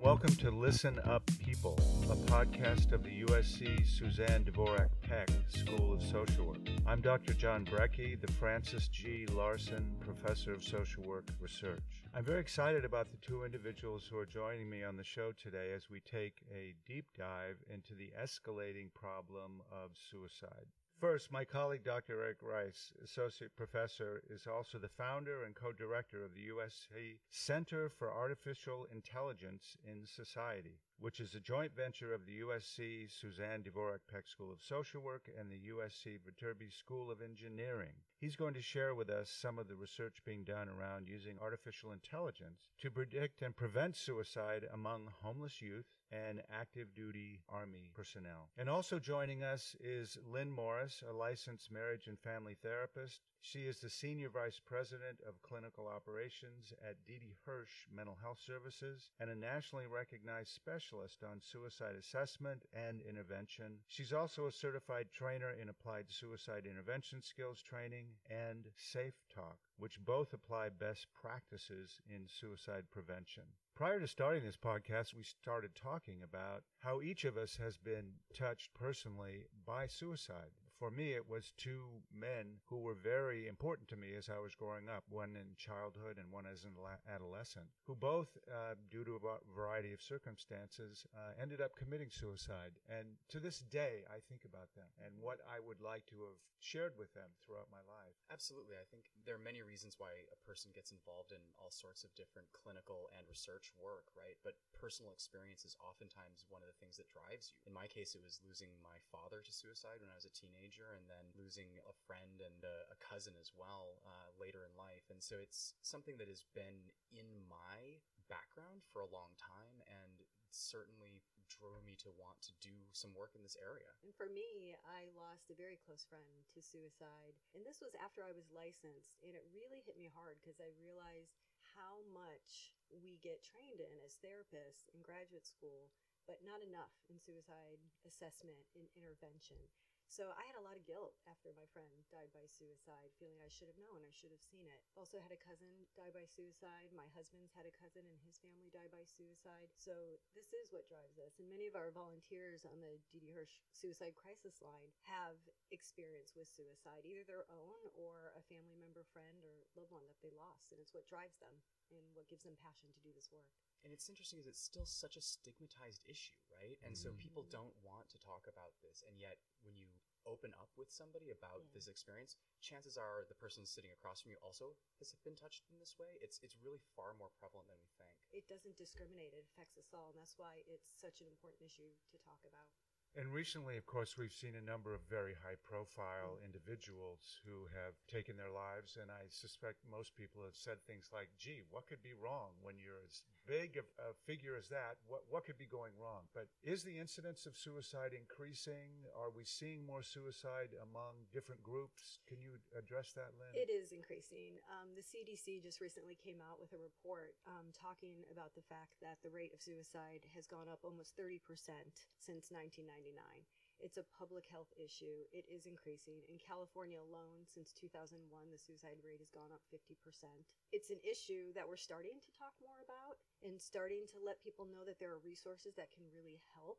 Welcome to Listen Up People, a podcast of the USC Suzanne Dworak School of Social Work. I'm Dr. John Brekke, the Francis G. Larson Professor of Social Work Research. I'm very excited about the two individuals who are joining me on the show today as we take a deep dive into the escalating problem of suicide. First, my colleague Dr. Eric Rice, Associate Professor, is also the founder and co director of the USC Center for Artificial Intelligence in Society, which is a joint venture of the USC Suzanne Dworak-Peck School of Social Work and the USC Viterbi School of Engineering. He's going to share with us some of the research being done around using artificial intelligence to predict and prevent suicide among homeless youth and active duty Army personnel. And also joining us is Lynn Morris, a licensed marriage and family therapist. She is the Senior Vice President of Clinical Operations at Didi Hirsch Mental Health Services and a nationally recognized specialist on suicide assessment and intervention. She's also a certified trainer in applied suicide intervention skills training and Safe Talk, which both apply best practices in suicide prevention. Prior to starting this podcast, we started talking about how each of us has been touched personally by suicide. For me, it was two men who were very important to me as I was growing up, one in childhood and one as an adolescent, who both, uh, due to a variety of circumstances, uh, ended up committing suicide. And to this day, I think about them and what I would like to have shared with them throughout my life. Absolutely. I think there are many reasons why a person gets involved in all sorts of different clinical and research work, right? But personal experience is oftentimes one of the things that drives you. In my case, it was losing my father to suicide when I was a teenager teenager and then losing a friend and a, a cousin as well uh, later in life. And so it's something that has been in my background for a long time and certainly drove me to want to do some work in this area. And for me, I lost a very close friend to suicide. And this was after I was licensed. And it really hit me hard because I realized how much we get trained in as therapists in graduate school, but not enough in suicide assessment and intervention. So I had a lot of guilt after my friend died by suicide, feeling I should have known, I should have seen it. Also had a cousin die by suicide. My husband's had a cousin and his family die by suicide. So this is what drives us. And many of our volunteers on the Didi Hirsch Suicide Crisis Line have experience with suicide, either their own or a family member, friend, or loved one that they lost. And it's what drives them and what gives them passion to do this work and it's interesting because it's still such a stigmatized issue, right? And mm-hmm. so people don't want to talk about this, and yet when you open up with somebody about yeah. this experience, chances are the person sitting across from you also has been touched in this way. It's it's really far more prevalent than we think. It doesn't discriminate; it affects us all, and that's why it's such an important issue to talk about. And recently, of course, we've seen a number of very high profile individuals who have taken their lives. And I suspect most people have said things like, gee, what could be wrong when you're as big a, figure as that? What, what could be going wrong? But is the incidence of suicide increasing? Are we seeing more suicide among different groups? Can you address that, Lynn? It is increasing. Um, the CDC just recently came out with a report um, talking about the fact that the rate of suicide has gone up almost 30% since 1990. It's a public health issue. It is increasing. In California alone, since 2001, the suicide rate has gone up 50%. It's an issue that we're starting to talk more about and starting to let people know that there are resources that can really help.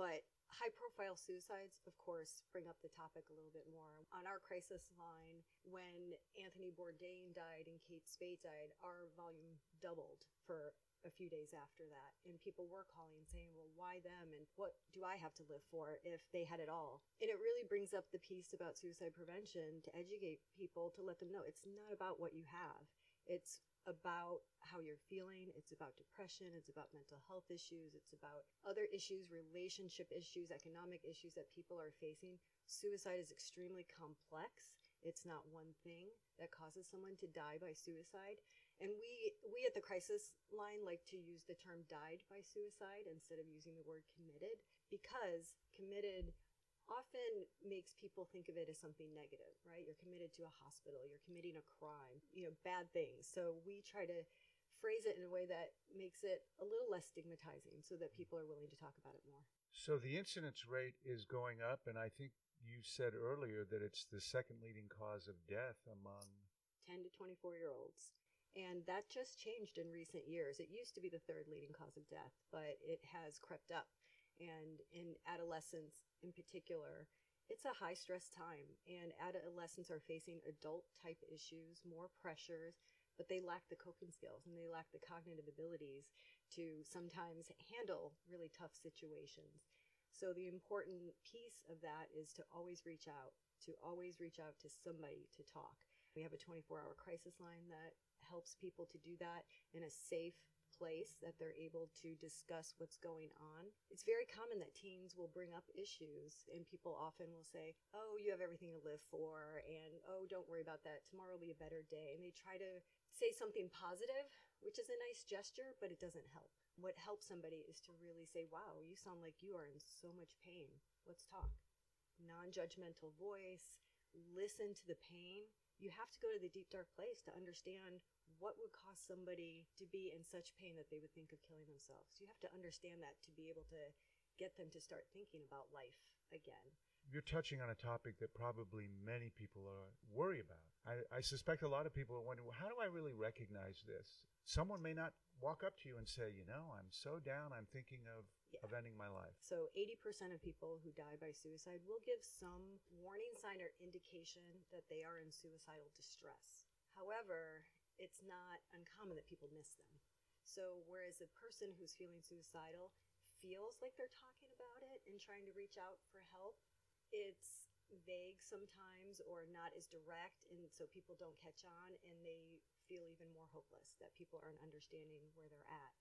But high profile suicides, of course, bring up the topic a little bit more. On our crisis line, when Anthony Bourdain died and Kate Spade died, our volume doubled for a few days after that. And people were calling saying, well, why them? And what do I have to live for if they had it all? And it really brings up the piece about suicide prevention to educate people to let them know it's not about what you have. It's about how you're feeling. It's about depression. It's about mental health issues. It's about other issues, relationship issues, economic issues that people are facing. Suicide is extremely complex. It's not one thing that causes someone to die by suicide. And we we at the crisis line like to use the term died by suicide instead of using the word committed because committed often makes people think of it as something negative, right? You're committed to a hospital, you're committing a crime, you know, bad things. So we try to phrase it in a way that makes it a little less stigmatizing so that people are willing to talk about it more. So the incidence rate is going up, and I think you said earlier that it's the second leading cause of death among 10 to 24 year olds. And that just changed in recent years. It used to be the third leading cause of death, but it has crept up. And in adolescence in particular, it's a high stress time, and adolescents are facing adult type issues, more pressures, but they lack the coping skills and they lack the cognitive abilities to sometimes handle really tough situations. So, the important piece of that is to always reach out, to always reach out to somebody to talk. We have a 24 hour crisis line that helps people to do that in a safe place that they're able to discuss what's going on. It's very common that teens will bring up issues, and people often will say, Oh, you have everything to live for, and oh, don't worry about that. Tomorrow will be a better day. And they try to say something positive, which is a nice gesture, but it doesn't help. What helps somebody is to really say, Wow, you sound like you are in so much pain. Let's talk. Non judgmental voice, listen to the pain. You have to go to the deep, dark place to understand what would cause somebody to be in such pain that they would think of killing themselves? You have to understand that to be able to get them to start thinking about life again. You're touching on a topic that probably many people are worry about. I, I suspect a lot of people are wondering, well, how do I really recognize this? Someone may not walk up to you and say, you know, I'm so down, I'm thinking of, yeah. of ending my life. So 80% of people who die by suicide will give some warning sign or indication that they are in suicidal distress. However, it's not uncommon that people miss them. So, whereas a person who's feeling suicidal feels like they're talking about it and trying to reach out for help, it's vague sometimes or not as direct, and so people don't catch on and they feel even more hopeless that people aren't understanding where they're at.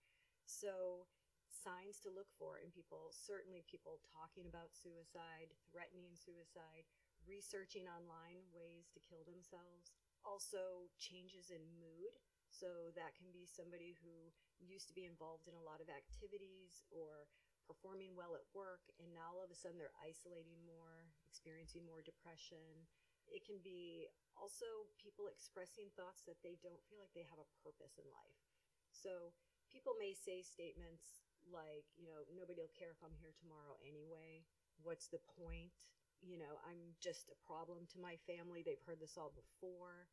So, signs to look for in people certainly people talking about suicide, threatening suicide, researching online ways to kill themselves, also changes in mood. So that can be somebody who used to be involved in a lot of activities or performing well at work, and now all of a sudden they're isolating more, experiencing more depression. It can be also people expressing thoughts that they don't feel like they have a purpose in life. So people may say statements like, you know, nobody will care if I'm here tomorrow anyway. What's the point? You know, I'm just a problem to my family. They've heard this all before.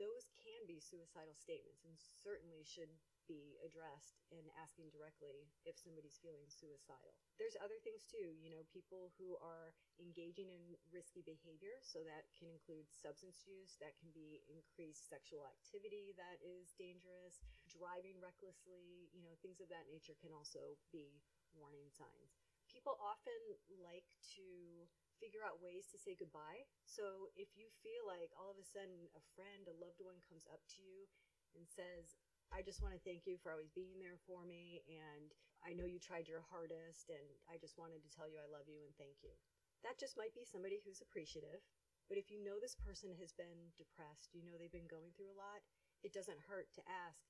Those can be suicidal statements and certainly should be addressed in asking directly if somebody's feeling suicidal. There's other things too, you know, people who are engaging in risky behavior, so that can include substance use, that can be increased sexual activity that is dangerous, driving recklessly, you know, things of that nature can also be warning signs. People often like to figure out ways to say goodbye. So if you feel like all of a sudden a friend, a loved one comes up to you and says, I just want to thank you for always being there for me. And I know you tried your hardest. And I just wanted to tell you I love you and thank you. That just might be somebody who's appreciative. But if you know this person has been depressed, you know they've been going through a lot, it doesn't hurt to ask,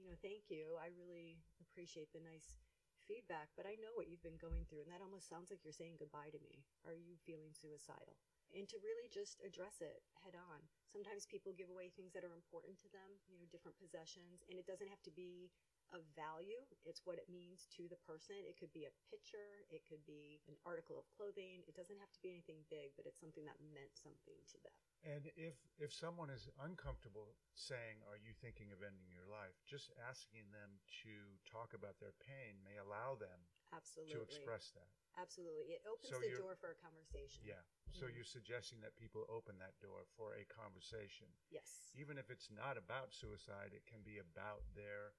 you know, thank you. I really appreciate the nice feedback, but I know what you've been going through, and that almost sounds like you're saying goodbye to me. Are you feeling suicidal? And to really just address it head on. Sometimes people give away things that are important to them, you know, different possessions, and it doesn't have to be of value. It's what it means to the person. It could be a picture, it could be an article of clothing. It doesn't have to be anything big, but it's something that meant something to them. And if if someone is uncomfortable saying, "Are you thinking of ending your life?" just asking them to talk about their pain may allow them absolutely to express that. Absolutely, it opens so the door for a conversation. Yeah. So mm-hmm. you're suggesting that people open that door for a conversation. Yes. Even if it's not about suicide, it can be about their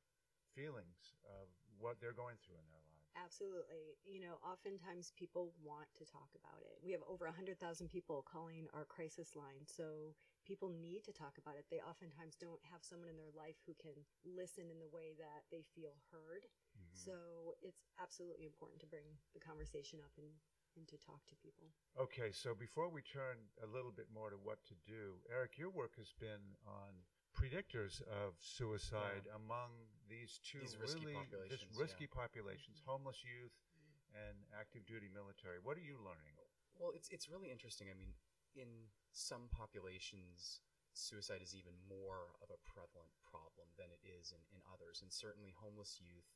feelings of what they're going through in their life. Absolutely. You know, oftentimes people want to talk about it. We have over 100,000 people calling our crisis line. So people need to talk about it. They oftentimes don't have someone in their life who can listen in the way that they feel heard. Mm-hmm. So it's absolutely important to bring the conversation up and, and to talk to people. Okay, so before we turn a little bit more to what to do, Eric, your work has been on predictors of suicide yeah. among these two these risky really populations, risky yeah. populations, homeless youth and active duty military. What are you learning? Well, it's it's really interesting. I mean, in some populations, suicide is even more of a prevalent problem than it is in, in others. And certainly, homeless youth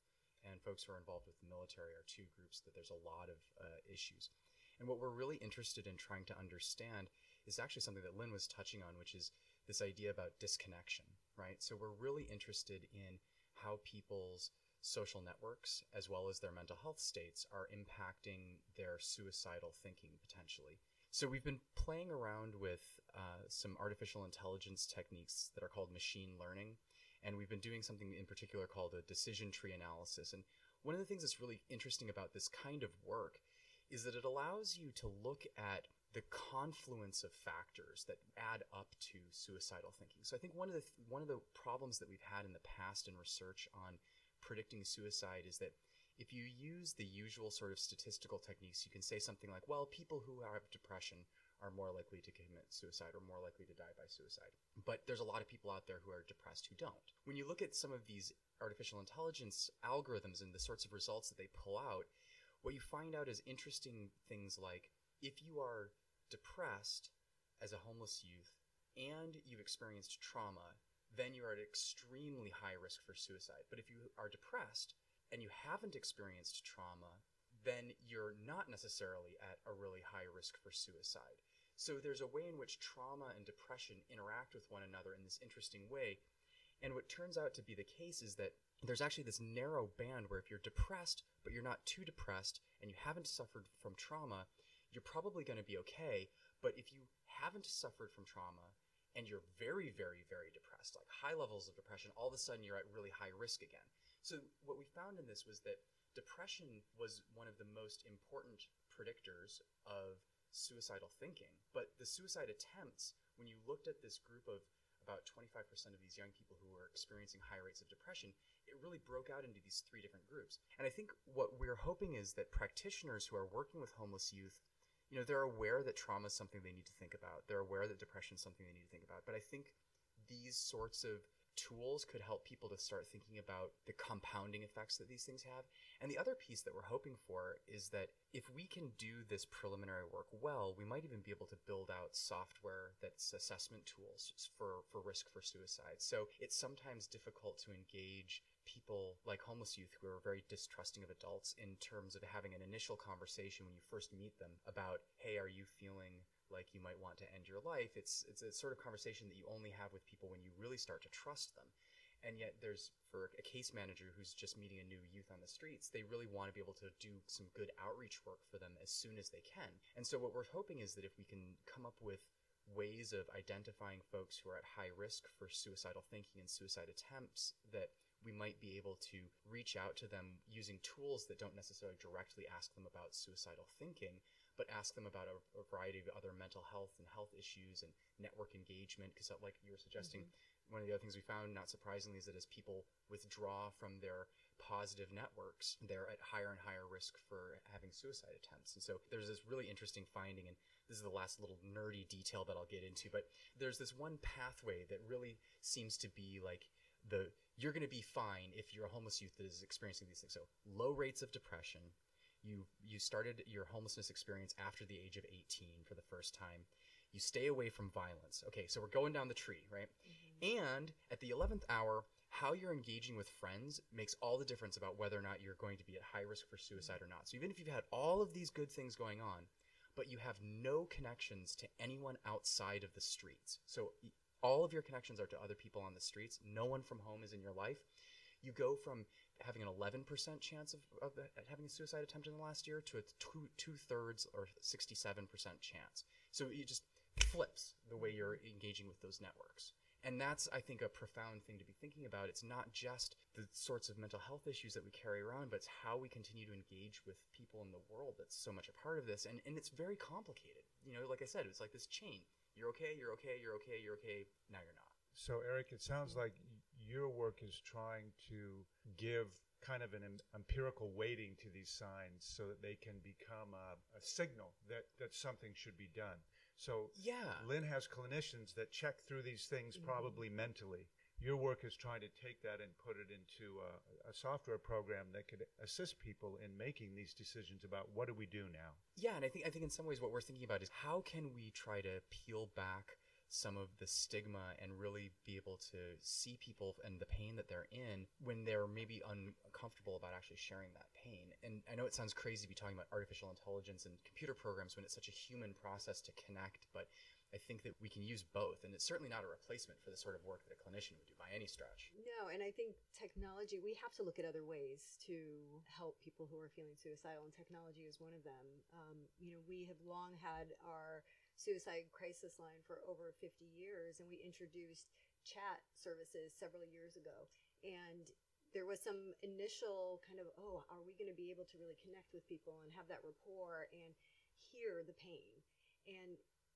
and folks who are involved with the military are two groups that there's a lot of uh, issues. And what we're really interested in trying to understand is actually something that Lynn was touching on, which is this idea about disconnection, right? So we're really interested in how people's social networks as well as their mental health states are impacting their suicidal thinking potentially. So we've been playing around with uh, some artificial intelligence techniques that are called machine learning, and we've been doing something in particular called a decision tree analysis. And one of the things that's really interesting about this kind of work is that it allows you to look at the confluence of factors that add up to suicidal thinking. So I think one of the th- one of the problems that we've had in the past in research on predicting suicide is that if you use the usual sort of statistical techniques, you can say something like, well, people who have depression are more likely to commit suicide or more likely to die by suicide. But there's a lot of people out there who are depressed who don't. When you look at some of these artificial intelligence algorithms and the sorts of results that they pull out, what you find out is interesting things like if you are depressed as a homeless youth and you've experienced trauma, then you are at extremely high risk for suicide. But if you are depressed and you haven't experienced trauma, then you're not necessarily at a really high risk for suicide. So there's a way in which trauma and depression interact with one another in this interesting way. And what turns out to be the case is that there's actually this narrow band where if you're depressed, but you're not too depressed, and you haven't suffered from trauma, you're probably going to be okay. But if you haven't suffered from trauma and you're very, very, very depressed, like high levels of depression, all of a sudden you're at really high risk again. So what we found in this was that depression was one of the most important predictors of suicidal thinking. But the suicide attempts, when you looked at this group of about 25% of these young people who were experiencing high rates of depression, it really broke out into these three different groups. And I think what we're hoping is that practitioners who are working with homeless youth, you know, they're aware that trauma is something they need to think about. They're aware that depression is something they need to think about. But I think these sorts of tools could help people to start thinking about the compounding effects that these things have. And the other piece that we're hoping for is that if we can do this preliminary work well, we might even be able to build out software that's assessment tools for, for risk for suicide. So it's sometimes difficult to engage people like homeless youth who are very distrusting of adults in terms of having an initial conversation when you first meet them about, hey, are you feeling like you might want to end your life. It's it's a sort of conversation that you only have with people when you really start to trust them. And yet there's for a case manager who's just meeting a new youth on the streets, they really want to be able to do some good outreach work for them as soon as they can. And so what we're hoping is that if we can come up with ways of identifying folks who are at high risk for suicidal thinking and suicide attempts that we might be able to reach out to them using tools that don't necessarily directly ask them about suicidal thinking, but ask them about a, a, variety of other mental health and health issues and network engagement. Because, like you were suggesting, mm-hmm. one of the other things we found, not surprisingly, is that as people withdraw from their positive networks, they're at higher and higher risk for having suicide attempts. And so there's this really interesting finding, and this is the last little nerdy detail that I'll get into, but there's this one pathway that really seems to be like the you're going to be fine if you're a homeless youth that is experiencing these things. So low rates of depression, you you started your homelessness experience after the age of 18 for the first time. You stay away from violence. Okay so we're going down the tree right? Mm-hmm. and at the 11th hour how you're engaging with friends makes all the difference about whether or not you're going to be at high risk for suicide or not. So even if you've had all of these good things going on but you have no connections to anyone outside of the streets. So all of your connections are to other people on the streets no one from home is in your life you go from having an 11% chance of, of having a suicide attempt in the last year to a two, two thirds or 67% chance. So it just flips the way you're engaging with those networks. And that's, I think, a profound thing to be thinking about. It's not just the sorts of mental health issues that we carry around, but it's how we continue to engage with people in the world that's so much a part of this. And, and it's very complicated. You know, like I said, it's like this chain. You're okay, you're okay, you're okay, you're okay, now you're not. So, Eric, it sounds like your work is trying to give kind of an empirical weighting to these signs so that they can become a, a, signal that, that something should be done. So yeah, Lynn has clinicians that check through these things mm-hmm. probably mentally. Your work is trying to take that and put it into a, a, software program that could assist people in making these decisions about what do we do now. Yeah, and I think I think in some ways what we're thinking about is how can we try to peel back some of the stigma and really be able to see people and the pain that they're in when they're maybe uncomfortable about actually sharing that pain. And I know it sounds crazy to be talking about artificial intelligence and computer programs when it's such a human process to connect, but I think that we can use both, and it's certainly not a replacement for the sort of work that a clinician would do by any stretch. No, and I think technology, we have to look at other ways to help people who are feeling suicidal, and technology is one of them. Um, you know, we have long had our suicide crisis line for over 50 years, and we introduced chat services several years ago. And there was some initial kind of, oh, are we going to be able to really connect with people and have that rapport and hear the pain? And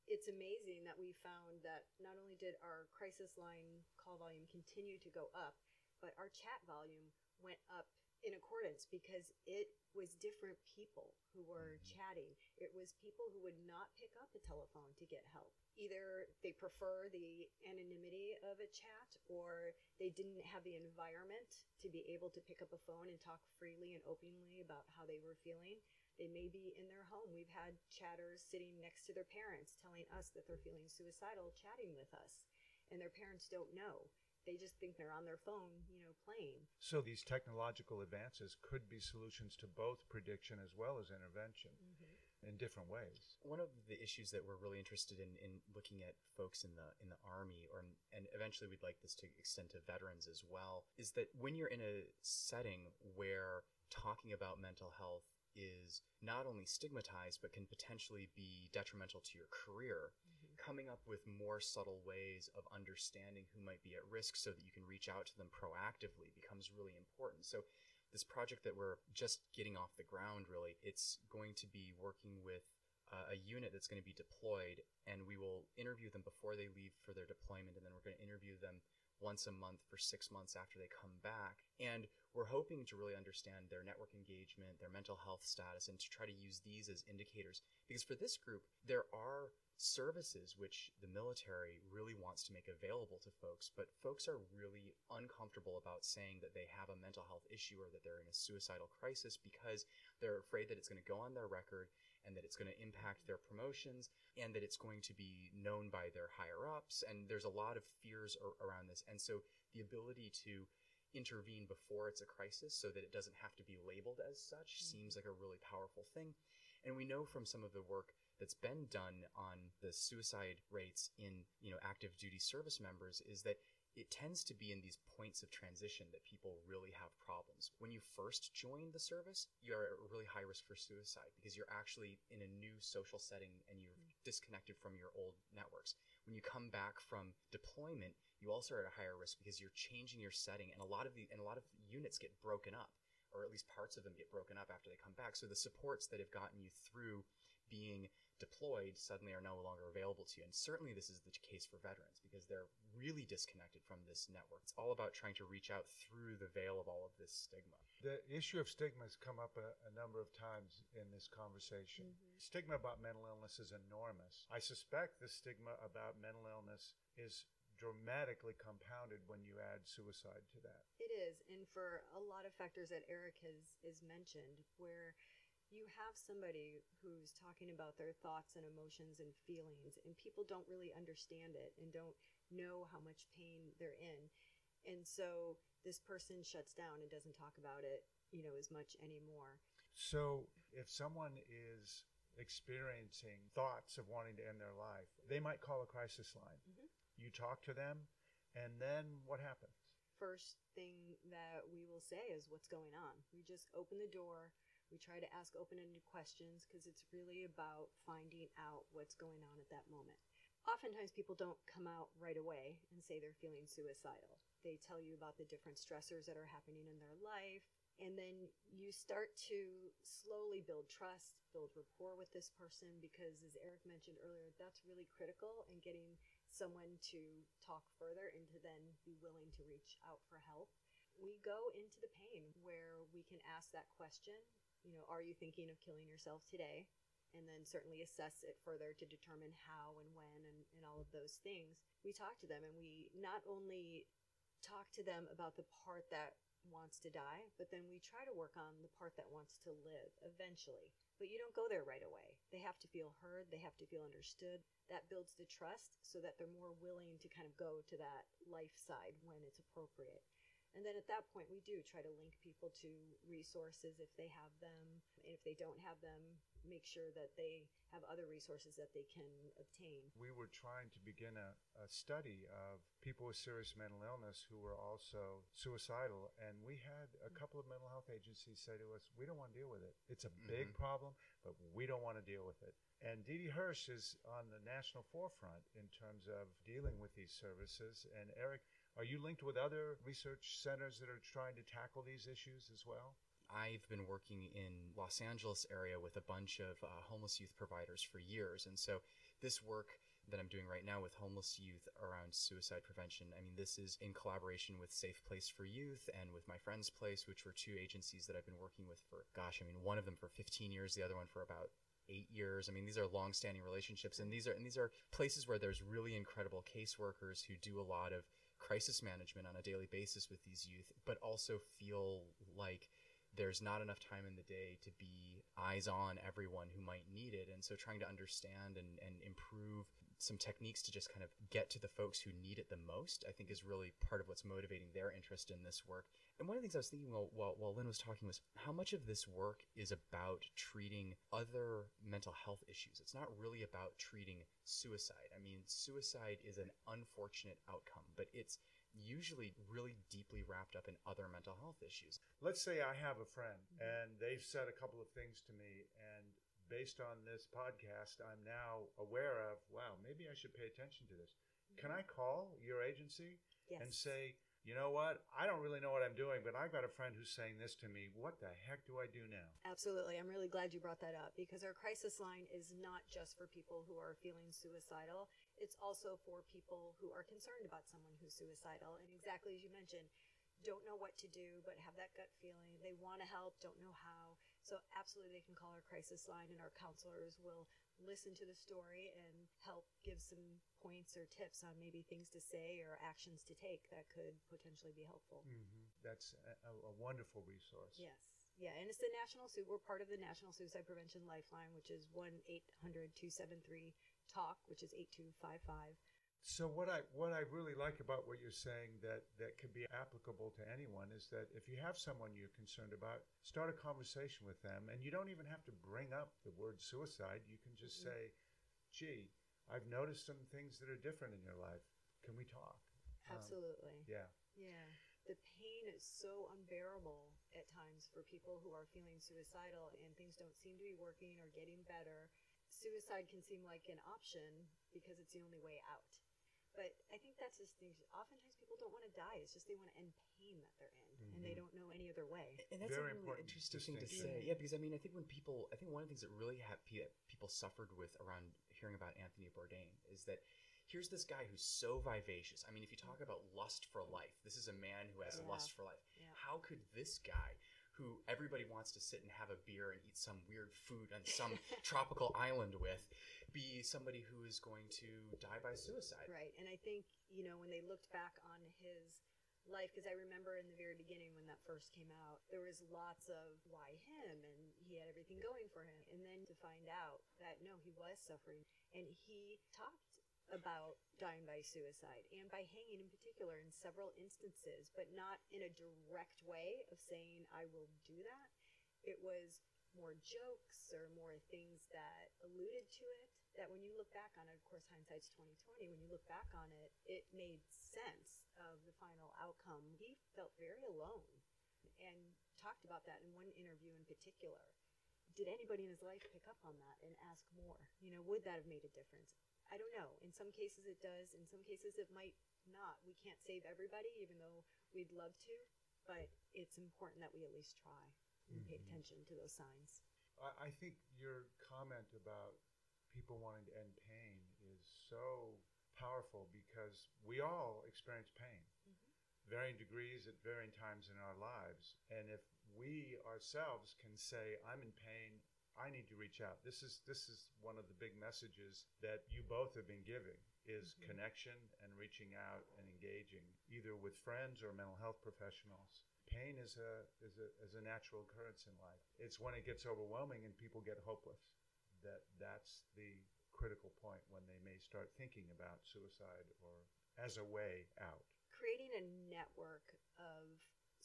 it's amazing that we found that not only did our crisis line call volume continue to go up, but our chat volume went up in accordance because it was different people who were mm-hmm. chatting. It was people who would not pick up a telephone to get help. Either they prefer the anonymity of a chat or they didn't have the environment to be able to pick up a phone and talk freely and openly about how they were feeling. They may be in their home. We've had chatters sitting next to their parents telling us that they're feeling suicidal, chatting with us, and their parents don't know they just think they're on their phone, you know, playing. So these technological advances could be solutions to both prediction as well as intervention mm-hmm. in different ways. One of the issues that we're really interested in in looking at folks in the in the army or and eventually we'd like this to extend to veterans as well is that when you're in a setting where talking about mental health is not only stigmatized but can potentially be detrimental to your career coming up with more subtle ways of understanding who might be at risk so that you can reach out to them proactively becomes really important. So this project that we're just getting off the ground really, it's going to be working with uh, a unit that's going to be deployed and we will interview them before they leave for their deployment and then we're going to interview them once a month for six months after they come back. And we're hoping to really understand their network engagement, their mental health status, and to try to use these as indicators. Because for this group, there are services which the military really wants to make available to folks, but folks are really uncomfortable about saying that they have a mental health issue or that they're in a suicidal crisis because they're afraid that it's going to go on their record and that it's going to impact their promotions and that it's going to be known by their higher ups. And there's a lot of fears ar- around this. And so the ability to intervene before it's a crisis so that it doesn't have to be labeled as such mm-hmm. seems like a really powerful thing. And we know from some of the work that's been done on the suicide rates in you know active duty service members is that it tends to be in these points of transition that people really have problems. When you first join the service, you're at really high risk for suicide because you're actually in a new social setting and you're mm. disconnected from your old networks. When you come back from deployment, you also are at a higher risk because you're changing your setting and a lot of the and a lot of units get broken up or at least parts of them get broken up after they come back. So the supports that have gotten you through being deployed suddenly are no longer available to you. And certainly this is the case for veterans because they're really disconnected from this network. It's all about trying to reach out through the veil of all of this stigma. The issue of stigma has come up a, a number of times in this conversation. Mm-hmm. Stigma about mental illness is enormous. I suspect the stigma about mental illness is dramatically compounded when you add suicide to that. It is, and for a lot of factors that Eric has is mentioned, where you have somebody who's talking about their thoughts and emotions and feelings, and people don't really understand it and don't know how much pain they're in. And so this person shuts down and doesn't talk about it, you know, as much anymore. So if someone is experiencing thoughts of wanting to end their life, they might call a crisis line. Mm-hmm. You talk to them, and then what happens? First thing that we will say is what's going on. We just open the door we try to ask open ended questions because it's really about finding out what's going on at that moment. Oftentimes, people don't come out right away and say they're feeling suicidal. They tell you about the different stressors that are happening in their life, and then you start to slowly build trust, build rapport with this person because, as Eric mentioned earlier, that's really critical in getting someone to talk further and to then be willing to reach out for help. We go into the pain where we can ask that question you know, are you thinking of killing yourself today? And then certainly assess it further to determine how and when and, and all of those things. We talk to them and we not only talk to them about the part that wants to die, but then we try to work on the part that wants to live eventually. But you don't go there right away. They have to feel heard, they have to feel understood. That builds the trust so that they're more willing to kind of go to that life side when it's appropriate. And then at that point, we do try to link people to resources if they have them. And if they don't have them, make sure that they have other resources that they can obtain. We were trying to begin a, a study of people with serious mental illness who were also suicidal. And we had a couple of mental health agencies say to us, We don't want to deal with it. It's a big Mhm. problem, but we don't want to deal with it. And Didi Hirsch is on the national forefront in terms of dealing with these services. And Eric, are you linked with other research centers that are trying to tackle these issues as well? I've been working in Los Angeles area with a bunch of uh, homeless youth providers for years, and so this work that I'm doing right now with homeless youth around suicide prevention, I mean, this is in collaboration with Safe Place for Youth and with My Friend's Place, which were two agencies that I've been working with for, gosh, I mean, one of them for 15 years, the other one for about eight years. I mean, these are long-standing relationships, and these are and these are places where there's really incredible caseworkers who do a lot of crisis management on a daily basis with these youth, but also feel like there's not enough time in the day to be eyes on everyone who might need it. And so trying to understand and, and improve some techniques to just kind of get to the folks who need it the most, I think is really part of what's motivating their interest in this work. And one of the things I was thinking while, while, while Lynn was talking was how much of this work is about treating other mental health issues. It's not really about treating suicide. I mean, suicide is an unfortunate outcome, but it's usually really deeply wrapped up in other mental health issues. Let's say I have a friend mm-hmm. and they've said a couple of things to me, and based on this podcast, I'm now aware of, wow, maybe I should pay attention to this. Can mm-hmm. I call your agency Yes. and say, you know what? I don't really know what I'm doing, but I've got a friend who's saying this to me. What the heck do I do now? Absolutely. I'm really glad you brought that up because our crisis line is not just for people who are feeling suicidal. It's also for people who are concerned about someone who's suicidal. And exactly as you mentioned, don't know what to do, but have that gut feeling. They want to help, don't know how. So, absolutely, they can call our crisis line, and our counselors will listen to the story and help give some points or tips on maybe things to say or actions to take that could potentially be helpful. Mm-hmm. That's a, a wonderful resource. Yes. Yeah, and it's the National Su- we're part of the National Suicide Prevention Lifeline, which is 1-800-273-TALK, which is 8255. So what I what I really like about what you're saying that that could be applicable to anyone is that if you have someone you're concerned about, start a conversation with them, and you don't even have to bring up the word suicide. You can just Mhm. say, "Gee, I've noticed some things that are different in your life. Can we talk?" Um, Absolutely. yeah. Yeah. The pain is so unbearable at times for people who are feeling suicidal and things don't seem to be working or getting better. Suicide can seem like an option because it's the only way out. But I think that's just things. Oftentimes people don't want to die. It's just they want to end pain that they're in and they Mhm. don't know any other way. And that's Very a really important interesting thing to say. Yeah, because I mean, I think when people, I think one of the things that really have pe- people suffered with around hearing about Anthony Bourdain is that here's this guy who's so vivacious. I mean, if you talk about lust for life, this is a man who has Yeah. lust for life. Yeah. How could this guy, who everybody wants to sit and have a beer and eat some weird food on some tropical island with, be somebody who is going to die by suicide? Right. And I think, you know, when they looked back on his life, because I remember in the very beginning when that first came out, there was lots of why him and he had everything going for him. And then to find out that no, he was suffering. And he talked about dying by suicide and by hanging in particular in several instances, but not in a direct way of saying, I will do that. It was more jokes or more things that alluded to it that when you look back on it, of course, hindsight's twenty twenty. When you look back on it, it made sense of the final outcome. He felt very alone, and talked about that in one interview in particular. Did anybody in his life pick up on that and ask more? You know, would that have made a difference? I don't know. In some cases, it does. In some cases, it might not. We can't save everybody, even though we'd love to. But it's important that we at least try and pay Mhm. attention to those signs. I, I think your comment about people wanting to end pain is so powerful because we all experience pain, varying degrees at varying times in our lives. And if we ourselves can say, "I'm in pain," I need to reach out. This is this is one of the big messages that you both have been giving is Mhm. connection and reaching out and engaging either with friends or mental health professionals. pain is a, is a is a natural occurrence in life. It's when it gets overwhelming and people get hopeless that that's the critical point when they may start thinking about suicide or as a way out. Creating a network of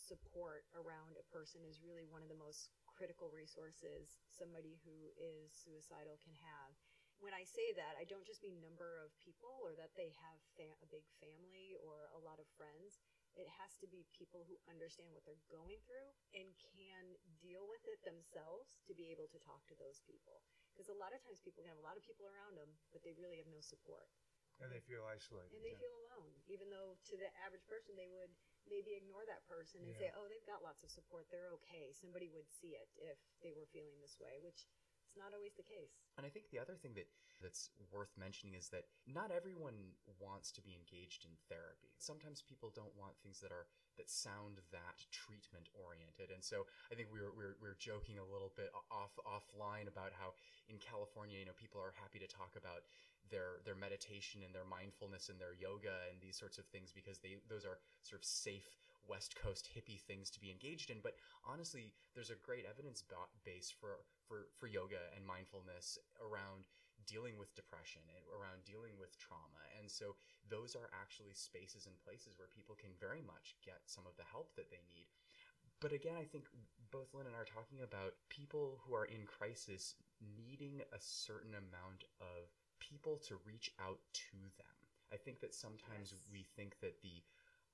support around a person is really one of the most critical resources somebody who is suicidal can have. When I say that, I don't just mean number of people or that they have fa- a big family or a lot of friends. It has to be people who understand what they're going through and can deal with it themselves to be able to talk to those people. Because a lot of times people can have a lot of people around them, but they really have no support. And they feel isolated. And they yeah. feel alone, even though to the average person they would maybe ignore that person and Yeah. say, "Oh, they've got lots of support. They're okay." Somebody would see it if they were feeling this way, which not always the case. And I think the other thing that that's worth mentioning is that not everyone wants to be engaged in therapy. Sometimes people don't want things that are that sound that treatment oriented. And so I think we were, we were, we were joking a little bit off offline about how in California, you know, people are happy to talk about their their meditation and their mindfulness and their yoga and these sorts of things because they those are sort of safe West Coast hippie things to be engaged in. But honestly, there's a great evidence base for for for yoga and mindfulness around dealing with depression and around dealing with trauma. And so those are actually spaces and places where people can very much get some of the help that they need. But again, I think both Lynn and I are talking about people who are in crisis needing a certain amount of people to reach out to them. I think that sometimes Yes. we think that the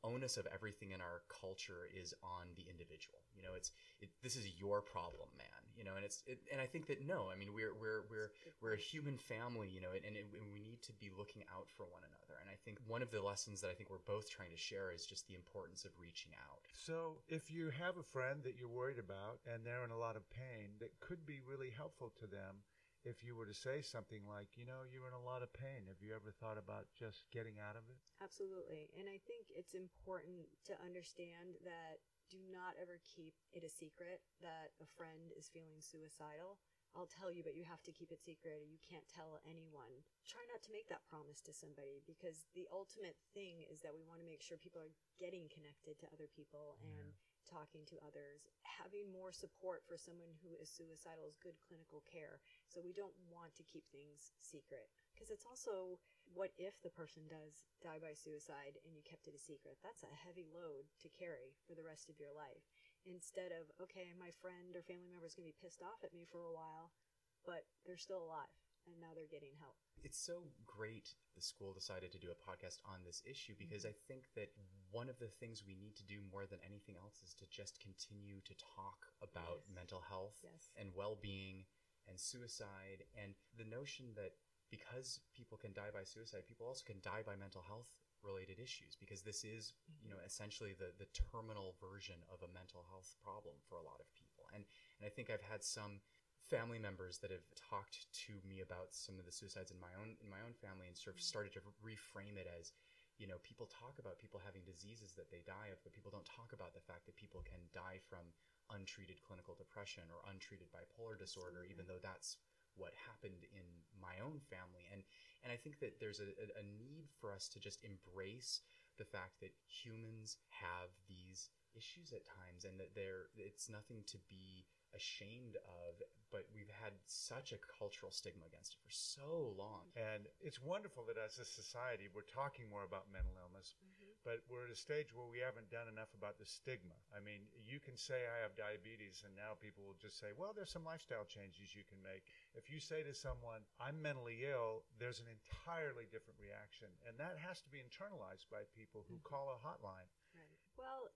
onus of everything in our culture is on the individual. You know, it's it, this is your problem, man. You know, and it's it, and I think that no, I mean we're we're we're we're a human family, you know, and, and, it, and we need to be looking out for one another. And I think one of the lessons that I think we're both trying to share is just the importance of reaching out. So, if you have a friend that you're worried about and they're in a lot of pain, that could be really helpful to them if you were to say something like, you know, you're in a lot of pain. Have you ever thought about just getting out of it? Absolutely. And I think it's important to understand that do not ever keep it a secret that a friend is feeling suicidal. I'll tell you, but you have to keep it secret. You can't tell anyone. Try not to make that promise to somebody because the ultimate thing is that we want to make sure people are getting connected to other people and talking to others. Having more support for someone who is suicidal is good clinical care. So we don't want to keep things secret because it's also what if the person does die by suicide and you kept it a secret? That's a heavy load to carry for the rest of your life. Instead of, okay, my friend or family member is going to be pissed off at me for a while, but they're still alive and now they're getting help. It's so great the school decided to do a podcast on this issue because mm-hmm. I think that one of the things we need to do more than anything else is to just continue to talk about Yes. mental health Yes. and well-being and suicide and the notion that because people can die by suicide, people also can die by mental health related issues because this is, you know, essentially the the terminal version of a mental health problem for a lot of people. And and I think I've had some family members that have talked to me about some of the suicides in my own in my own family and sort of started to reframe it as you know people talk about people having diseases that they die of but people don't talk about the fact that people can die from untreated clinical depression or untreated bipolar disorder even though that's what happened in my own family. And and I think that there's a, a, a need for us to just embrace the fact that humans have these issues at times and that there it's nothing to be ashamed of but we've had such a cultural stigma against it for so long mm-hmm. And it's wonderful that as a society we're talking more about mental illness, mm-hmm. but we're at a stage where we haven't done enough about the stigma. I mean, you can say I have diabetes, and now people will just say, well, there's some lifestyle changes you can make. If you say to someone, I'm mentally ill, there's an entirely different reaction. And that has to be internalized by people who mm-hmm. call a hotline. Right. Well,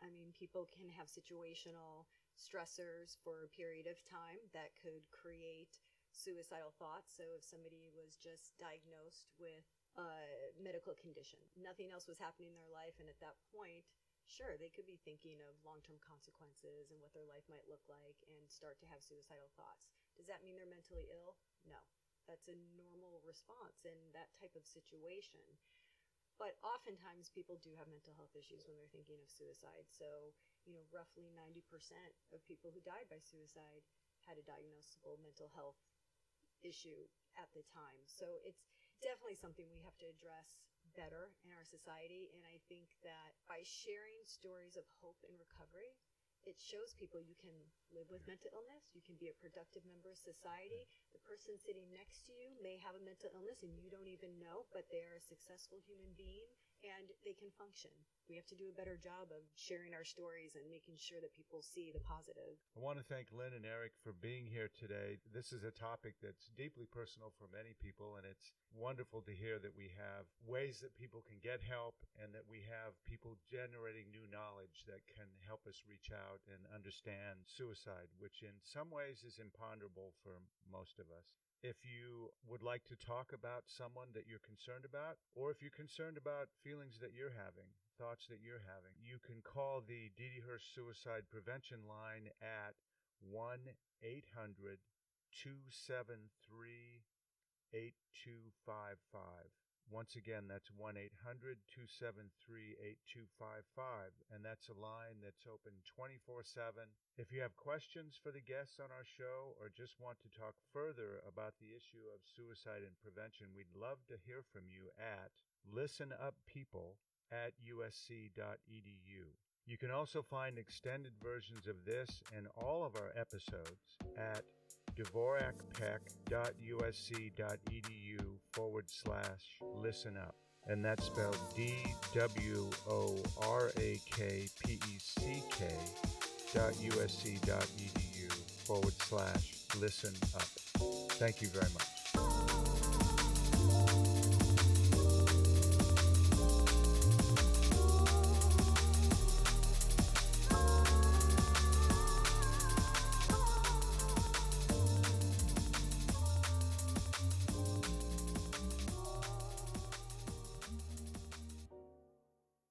I mean, people can have situational stressors for a period of time that could create suicidal thoughts. So if somebody was just diagnosed with a medical condition, nothing else was happening in their life, and at that point, sure, they could be thinking of long term consequences and what their life might look like and start to have suicidal thoughts. Does that mean they're mentally ill? No. That's a normal response in that type of situation. But oftentimes people do have mental health issues when they're thinking of suicide. So, you know, roughly 90% of people who died by suicide had a diagnosable mental health issue at the time. So it's definitely something we have to address better in our society. And I think that by sharing stories of hope and recovery, it shows people you can live with mental illness, you can be a productive member of society. The person sitting next to you may have a mental illness and you don't even know, but they are a successful human being and they can function. We have to do a better job of sharing our stories and making sure that people see the positive. I want to thank Lynn and Eric for being here today. This is a topic that's deeply personal for many people, and it's wonderful to hear that we have ways that people can get help and that we have people generating new knowledge that can help us reach out and understand suicide, which in some ways is imponderable for most of us if you would like to talk about someone that you're concerned about, or if you're concerned about feelings that you're having, thoughts that you're having, you can call the Didi Hirsch Suicide Prevention Line at 1 800 273 8255. Once again, that's 1 800 273 8255, and that's a line that's open 24 7. If you have questions for the guests on our show or just want to talk further about the issue of suicide and prevention, we'd love to hear from you at listenuppeople at usc.edu. You can also find extended versions of this and all of our episodes at dworakpeck.usc.edu forward slash listen up. And that's spelled D W O R A K P E C K dot USC dot edu forward slash listen up. Thank you very much.